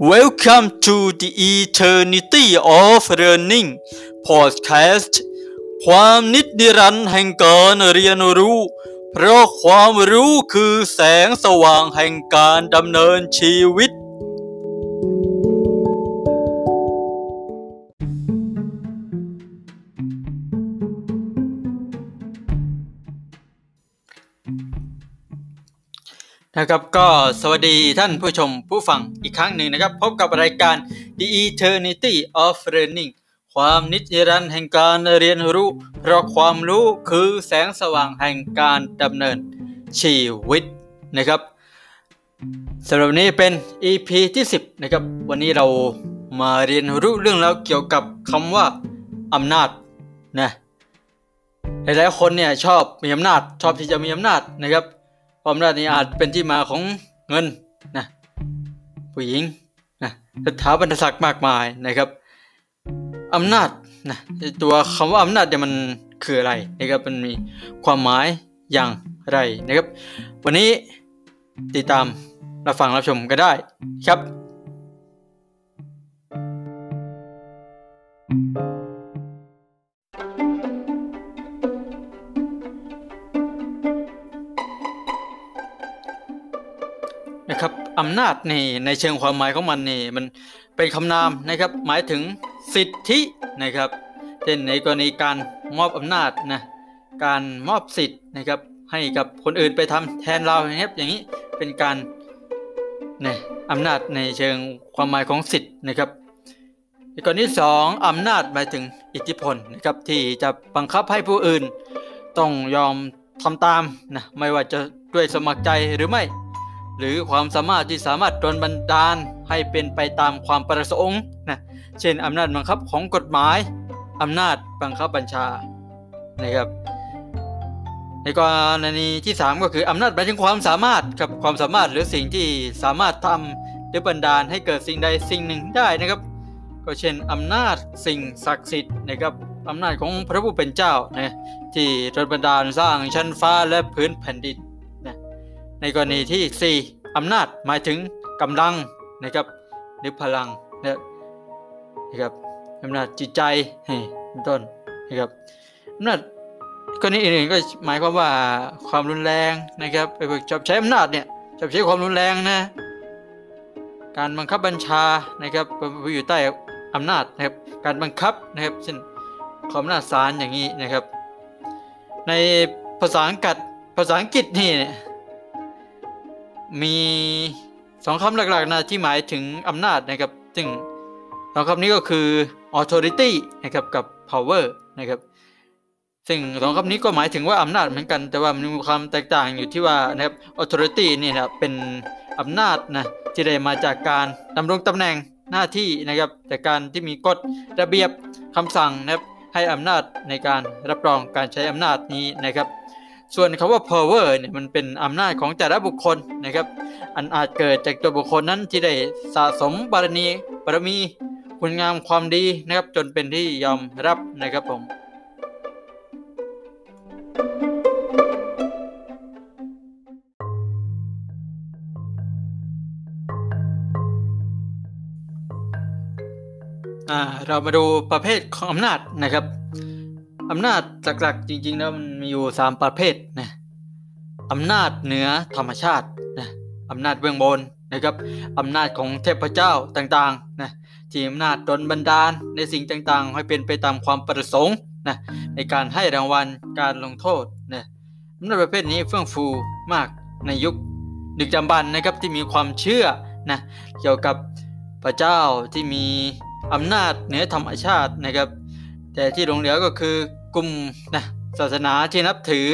Welcome to the Eternity of Learning Podcast ความนิดนิรันดรแห่งการเรียนรู้ เพราะความรู้คือแสงสว่างแห่งการดำเนินชีวิต นะครับก็สวัสดีท่านผู้ชมผู้ฟังอีกครั้งหนึ่งนะครับ พบกับรายการ The Eternity of Learning ความนิจรันแห่งการเรียนรู้ เพราะความรู้คือแสงสว่างแห่งการดำเนินชีวิตนะครับสำหรับนนี้เป็น EP ที่ 10 นะครับ วันนี้เรามาเรียนรู้เรื่องแล้วเกี่ยวกับคำว่าอำนาจนะหลายๆคนเนี่ยชอบมีอำนาจชอบที่จะมีอำนาจนะครับ ความอำนาจนี้อาจเป็นที่มาของเงินนะผู้หญิงนะสถาบันศักดิ์มากมายนะครับอำนาจนะตัวคำว่าอำนาจเนี่ยมันคืออะไรนะครับมันมีความหมายอย่างไรนะครับ วันนี้ติดตามรับฟังรับชมก็ได้ครับ อำนาจนี่ในเชิงความหมายของมันนี่มันเป็นคำนามนะครับ หมายถึงสิทธินะครับเช่นในกรณีการมอบอำนาจนะการมอบสิทธิ์นะครับ ให้กับคนอื่นไปทำแทนเรานะครับอย่างนี้เป็นการเนี่ยอำนาจในเชิงความหมายของสิทธิ์นะครับในกรณีสองอำนาจหมายถึงอิทธิพลนะครับที่จะบังคับให้ผู้อื่น ต้องยอมทำตามนะไม่ว่าจะด้วยสมัครใจหรือไม่ หรือความสามารถที่สามารถโดนบันดาลให้เป็นไปตามความประสงค์นะเช่นอำนาจบังคับของกฎหมายอำนาจบังคับบัญชานะครับในกรณีที่ 3 ก็คืออำนาจหมายถึงความสามารถกับความสามารถหรือสิ่งที่สามารถทำหรือบันดาลให้เกิดสิ่งใดสิ่งหนึ่งได้นะครับ ก็เช่นอำนาจสิ่งศักดิ์สิทธิ์นะครับอำนาจของพระผู้เป็นเจ้านะที่โดนบันดาลสร้างชั้นฟ้าและพื้นแผ่นดิน ในกรณีที่ 4 อำนาจหมายถึงกำลังนะครับหรือพลังนะครับอำนาจจิตใจเป็นต้นนะครับอำนาจกรณีอื่นๆก็หมายความว่าความรุนแรงนะครับไปชอบใช้อำนาจเนี่ยชอบใช้ความรุนแรงนะการบังคับบัญชานะครับไปอยู่ใต้อำนาจนะครับการบังคับนะครับเช่นความอำนาจศาลอย่างนี้นะครับ ในภาษาอังกฤษภาษาอังกฤษนี่ มีสองคำหลักๆนะที่หมายถึงอำนาจนะครับ ซึ่งสองคำนี้ก็คือ authority นะครับกับ power นะครับ ซึ่งสองคำนี้ก็หมายถึงว่าอำนาจเหมือนกัน แต่ว่ามันมีความแตกต่างอยู่ที่ว่านะครับ authority นี่นะเป็นอำนาจนะที่ได้มาจากการดำรงตำแหน่งหน้าที่นะครับ จากการที่มีกฎระเบียบคำสั่งนะครับให้อำนาจในการรับรองการใช้อำนาจนี้นะครับ ส่วนคำว่า power เนี่ยมันเป็นอำนาจของแต่ละบุคคลนะครับ อันอาจเกิดจากตัวบุคคลนั้นที่ได้สะสมบารมีบารมีคุณงามความดีนะครับ จนเป็นที่ยอมรับนะครับผมเรามาดูประเภทของอำนาจนะครับ อำนาจหลักๆจริงๆแล้วมันมีอยู่ 3 ประเภทนะอำนาจเหนือธรรมชาตินะอำนาจเบื้องบนนะครับอำนาจของเทพเจ้าต่างๆนะที่อำนาจดลบันดาลในสิ่งต่างๆ ให้เป็นไปตามความประสงค์นะในการให้รางวัลการลงโทษนะอำนาจประเภทนี้เฟื่องฟูมากในยุคดึกดำบรรพ์นะครับที่มีความเชื่อนะเกี่ยวกับพระเจ้าที่มีอำนาจเหนือธรรมชาตินะครับ แต่ที่หลงเหลือก็คือกลุ่มนะศาสนาที่นับถือ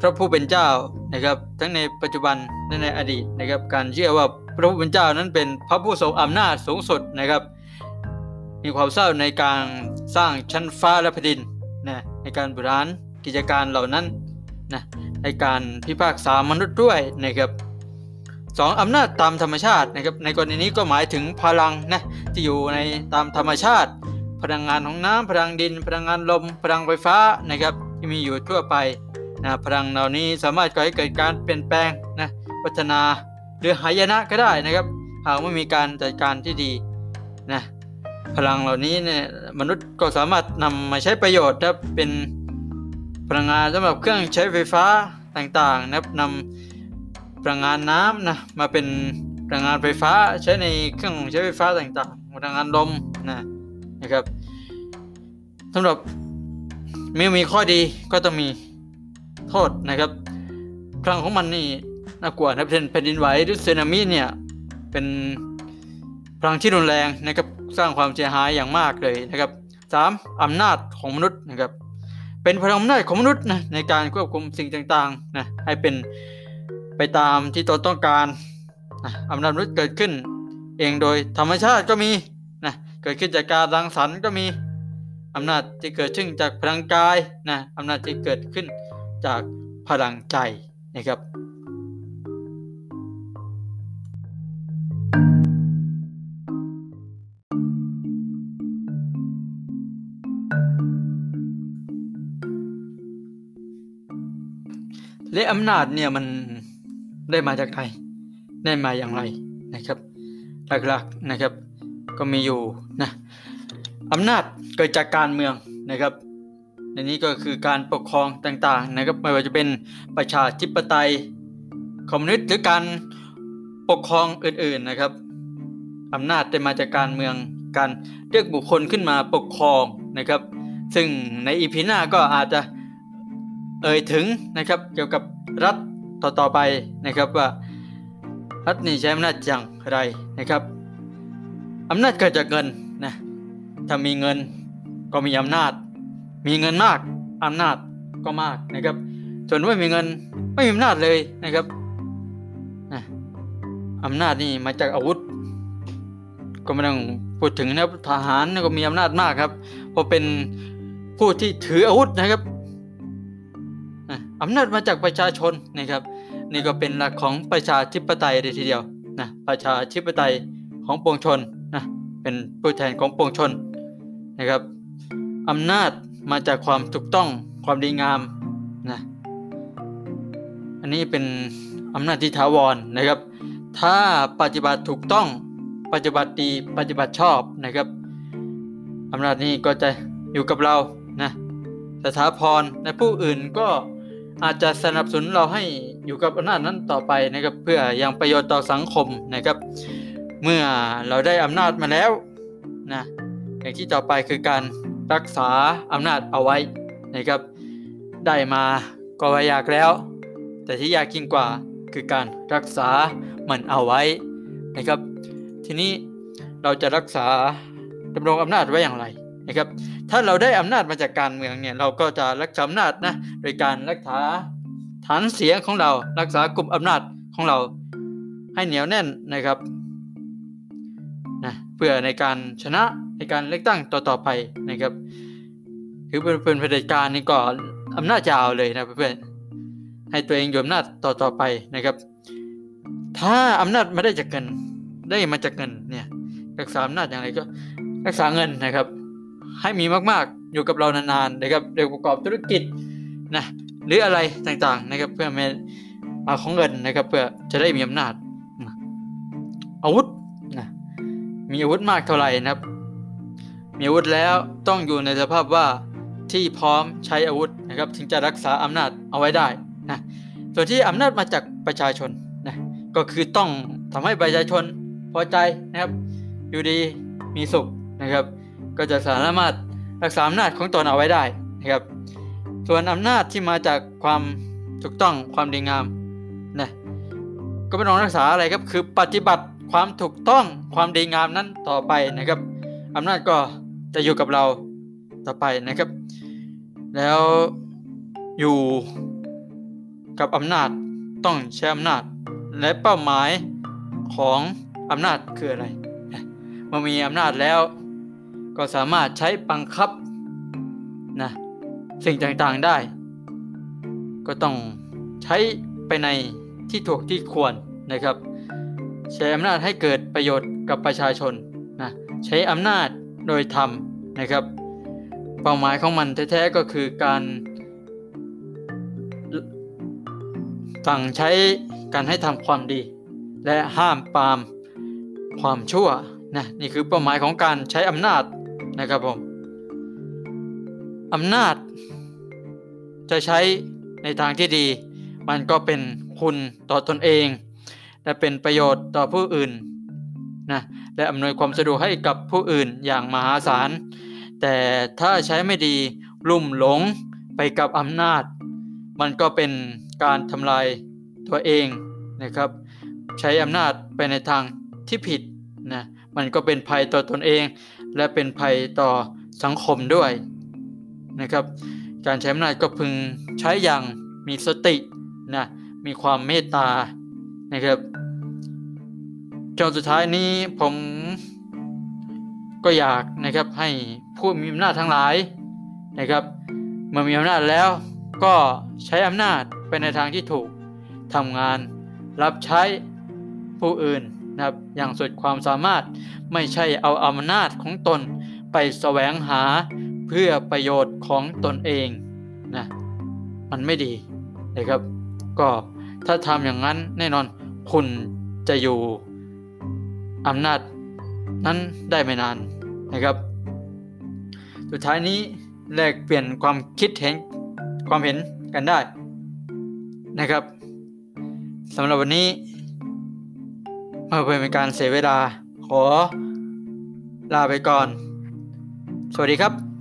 พระผู้เป็นเจ้านะครับ ทั้งในปัจจุบันและในอดีตนะครับ การเชื่อว่าพระผู้เป็นเจ้านั้นเป็นพระผู้ทรงอำนาจสูงสุดนะครับ มีความเศร้าในการสร้างชั้นฟ้าและแผ่นดินนะในการบริหารกิจการเหล่านั้นนะในการพิพากษามนุษย์ด้วยนะครับสองอำนาจตามธรรมชาตินะครับในกรณีนี้ก็หมายถึงพลังนะที่อยู่ในตามธรรมชาติ พลังงานของน้ำพลังดิน พลังงานลม พลังไฟฟ้านะครับที่มีอยู่ทั่วไปนะพลังเหล่านี้สามารถก่อให้เกิดการเปลี่ยนแปลงนะพัฒนาหรือหายนะก็ได้นะครับ หากไม่มีการจัดการที่ดีนะพลังเหล่านี้เนี่ยมนุษย์ก็สามารถนำมาใช้ประโยชน์นะเป็นพลังงานสำหรับเครื่องใช้ไฟฟ้าต่างๆนะครับนำพลังงานน้ำนะมาเป็นพลังงานไฟฟ้าใช้ในเครื่องใช้ไฟฟ้าต่างๆพลังงานลมนะ นะครับสำหรับมีมีข้อดีก็ต้องมีโทษนะครับพลังของมันนี่น่ากลัวนะเป็นแผ่นดินไหวหรือสึนามิเนี่ยเป็นพลังที่รุนแรงนะครับสร้างความเสียหายอย่างมากเลยนะครับสามอำนาจของมนุษย์นะครับ เป็นพลังอำนาจของมนุษย์นะในการควบคุมสิ่งต่างๆนะให้เป็นไปตามที่ตนต้องการนะอำนาจมนุษย์เกิดขึ้น เองโดยธรรมชาติก็มีนะ เกิดขึ้นจากการรังสรรค์ก็มีอำนาจที่เกิดขึ้นจากพลังกายนะอำนาจที่เกิดขึ้นจากพลังใจนะครับและอำนาจเนี่ยมันได้มาจากใครได้มาอย่างไรนะครับหลักๆนะครับ ก็มีอยู่นะอำนาจเกิดจากการเมืองนะครับในนี้ก็คือการปกครองต่างๆนะครับไม่ว่าจะเป็นประชาธิปไตยคอมมิวนิสต์หรือการปกครองอื่นๆนะครับอำนาจได้มาจากการเมืองการเลือกบุคคลขึ้นมาปกครองนะครับ ซึ่งในอีพีหน้าก็อาจจะเอ่ยถึงนะครับเกี่ยวกับรัฐต่อๆไปนะครับว่ารัฐนี่ใช้อำนาจอย่างไรนะครับ อำนาจเกิดจากเงินนะถ้ามีเงินก็มีอำนาจ มีเงินมากอำนาจก็มากนะครับ ส่วนไม่มีเงินไม่มีอำนาจเลยนะครับนะอำนาจนี่มาจากอาวุธ ก็ไม่ต้องพูดถึงนะครับทหารก็มีอำนาจมากครับเพราะเป็นผู้ที่ถืออาวุธนะครับอำนาจมาจากประชาชนนะครับ นี่ก็เป็นหลักของประชาธิปไตยเลยทีเดียวนะประชาธิปไตยของปวงชน นะเป็นผู้แทนของปวงชนนะครับอำนาจมาจากความถูกต้องความดีงามนะอันนี้เป็นอำนาจที่ถาวรนะครับ ถ้าปฏิบัติถูกต้องปฏิบัติดีปฏิบัติชอบนะครับอำนาจนี้ก็จะอยู่กับเรานะสถาพรและผู้อื่นก็อาจจะสนับสนุนเราให้อยู่กับอำนาจนั้นต่อไปนะครับ เพื่อยังประโยชน์ต่อสังคมนะครับ เมื่อเราได้อำนาจมาแล้วนะอย่างที่ต่อไปคือการรักษาอำนาจเอาไว้นะครับ ได้มาก็ว่ายากแล้ว แต่ที่ยากยิ่งกว่าคือการรักษามันเอาไว้นะครับ ทีนี้เราจะรักษาดำรงอำนาจไว้อย่างไรนะครับ ถ้าเราได้อำนาจมาจากการเมืองเนี่ยเราก็จะรักษาอำนาจนะโดยการรักษาฐานเสียงของเรา รักษากลุ่มอำนาจของเราให้เหนียวแน่นนะครับ พื่อในการชนะในการเลือกตั้งต่อๆไปนะครับคือเป็นเป็นเผด็จการนี่ก็อำนาจยาวเลยนะเพื่อนให้ตัวเองอยู่อำนาจต่อๆไปนะครับ ถ้าอำนาจไม่ได้จากเงิน ได้มาจากเงินเนี่ยรักษาอำนาจอย่างไรก็รักษาเงินนะครับ ให้มีมากๆอยู่กับเรานานๆนะครับเดี๋ยวประกอบธุรกิจนะหรืออะไรต่างๆนะครับ เพื่อมาของเงินนะครับ เพื่อจะได้มีอำนาจอาวุธ มีอาวุธมากเท่าไหร่นะครับ มีอาวุธแล้วต้องอยู่ในสภาพว่าที่พร้อมใช้อาวุธนะครับ ถึงจะรักษาอำนาจเอาไว้ได้นะส่วนที่อำนาจมาจากประชาชนนะก็คือต้องทำให้ประชาชนพอใจนะครับ อยู่ดีมีสุขนะครับ ก็จะสามารถรักษาอำนาจของตนเอาไว้ได้นะครับ ส่วนอำนาจที่มาจากความถูกต้องความดีงามนะก็ไม่ต้องรักษาอะไรครับคือปฏิบัติ ความถูกต้องความดีงามนั้นต่อไปนะครับอำนาจก็จะอยู่กับเราต่อไปนะครับ แล้วอยู่กับอำนาจต้องใช้อำนาจ และเป้าหมายของอำนาจคืออะไรเมื่อมีอำนาจแล้ว ก็สามารถใช้บังคับนะสิ่งต่างๆได้ ก็ต้องใช้ไปในที่ถูกที่ควรนะครับ ใช้อำนาจให้เกิดประโยชน์กับประชาชนนะใช้อำนาจโดยธรรมนะครับ เป้าหมายของมันแท้ๆก็คือการสั่งใช้การให้ทำความดี และห้ามปามความชั่วนะนี่คือเป้าหมายของการใช้อำนาจนะครับผมอำนาจจะใช้ในทางที่ดี มันก็เป็นคุณต่อตนเอง และเป็นประโยชน์ต่อผู้อื่นนะและอำนวยความสะดวกให้กับผู้อื่นอย่างมหาศาล แต่ถ้าใช้ไม่ดีลุ่มหลงไปกับอำนาจ มันก็เป็นการทำลายตัวเองนะครับ ใช้อำนาจไปในทางที่ผิดนะมันก็เป็นภัยต่อตนเอง และเป็นภัยต่อสังคมด้วยนะครับ การใช้อำนาจก็พึงใช้อย่างมีสตินะมีความเมตตา นะครับจนสุดท้ายนี้ผมก็อยากนะครับให้ผู้มีอำนาจทั้งหลายนะครับเมื่อมีอำนาจแล้วก็ใช้อำนาจไปในทางที่ถูกทำงานรับใช้ผู้อื่นนะครับอย่างสุดความสามารถไม่ใช่เอาอำนาจของตนไปแสวงหาเพื่อประโยชน์ของตนเองนะมันไม่ดีนะครับ ก็ถ้าทำอย่างนั้นแน่นอน คุณจะอยู่อำนาจนั้นได้ไม่นานนะครับ สุดท้ายนี้แลกเปลี่ยนความคิดเห็นความเห็นกันได้นะครับสำหรับวันนี้เมื่อเป็นการเสียเวลา ขอลาไปก่อน สวัสดีครับ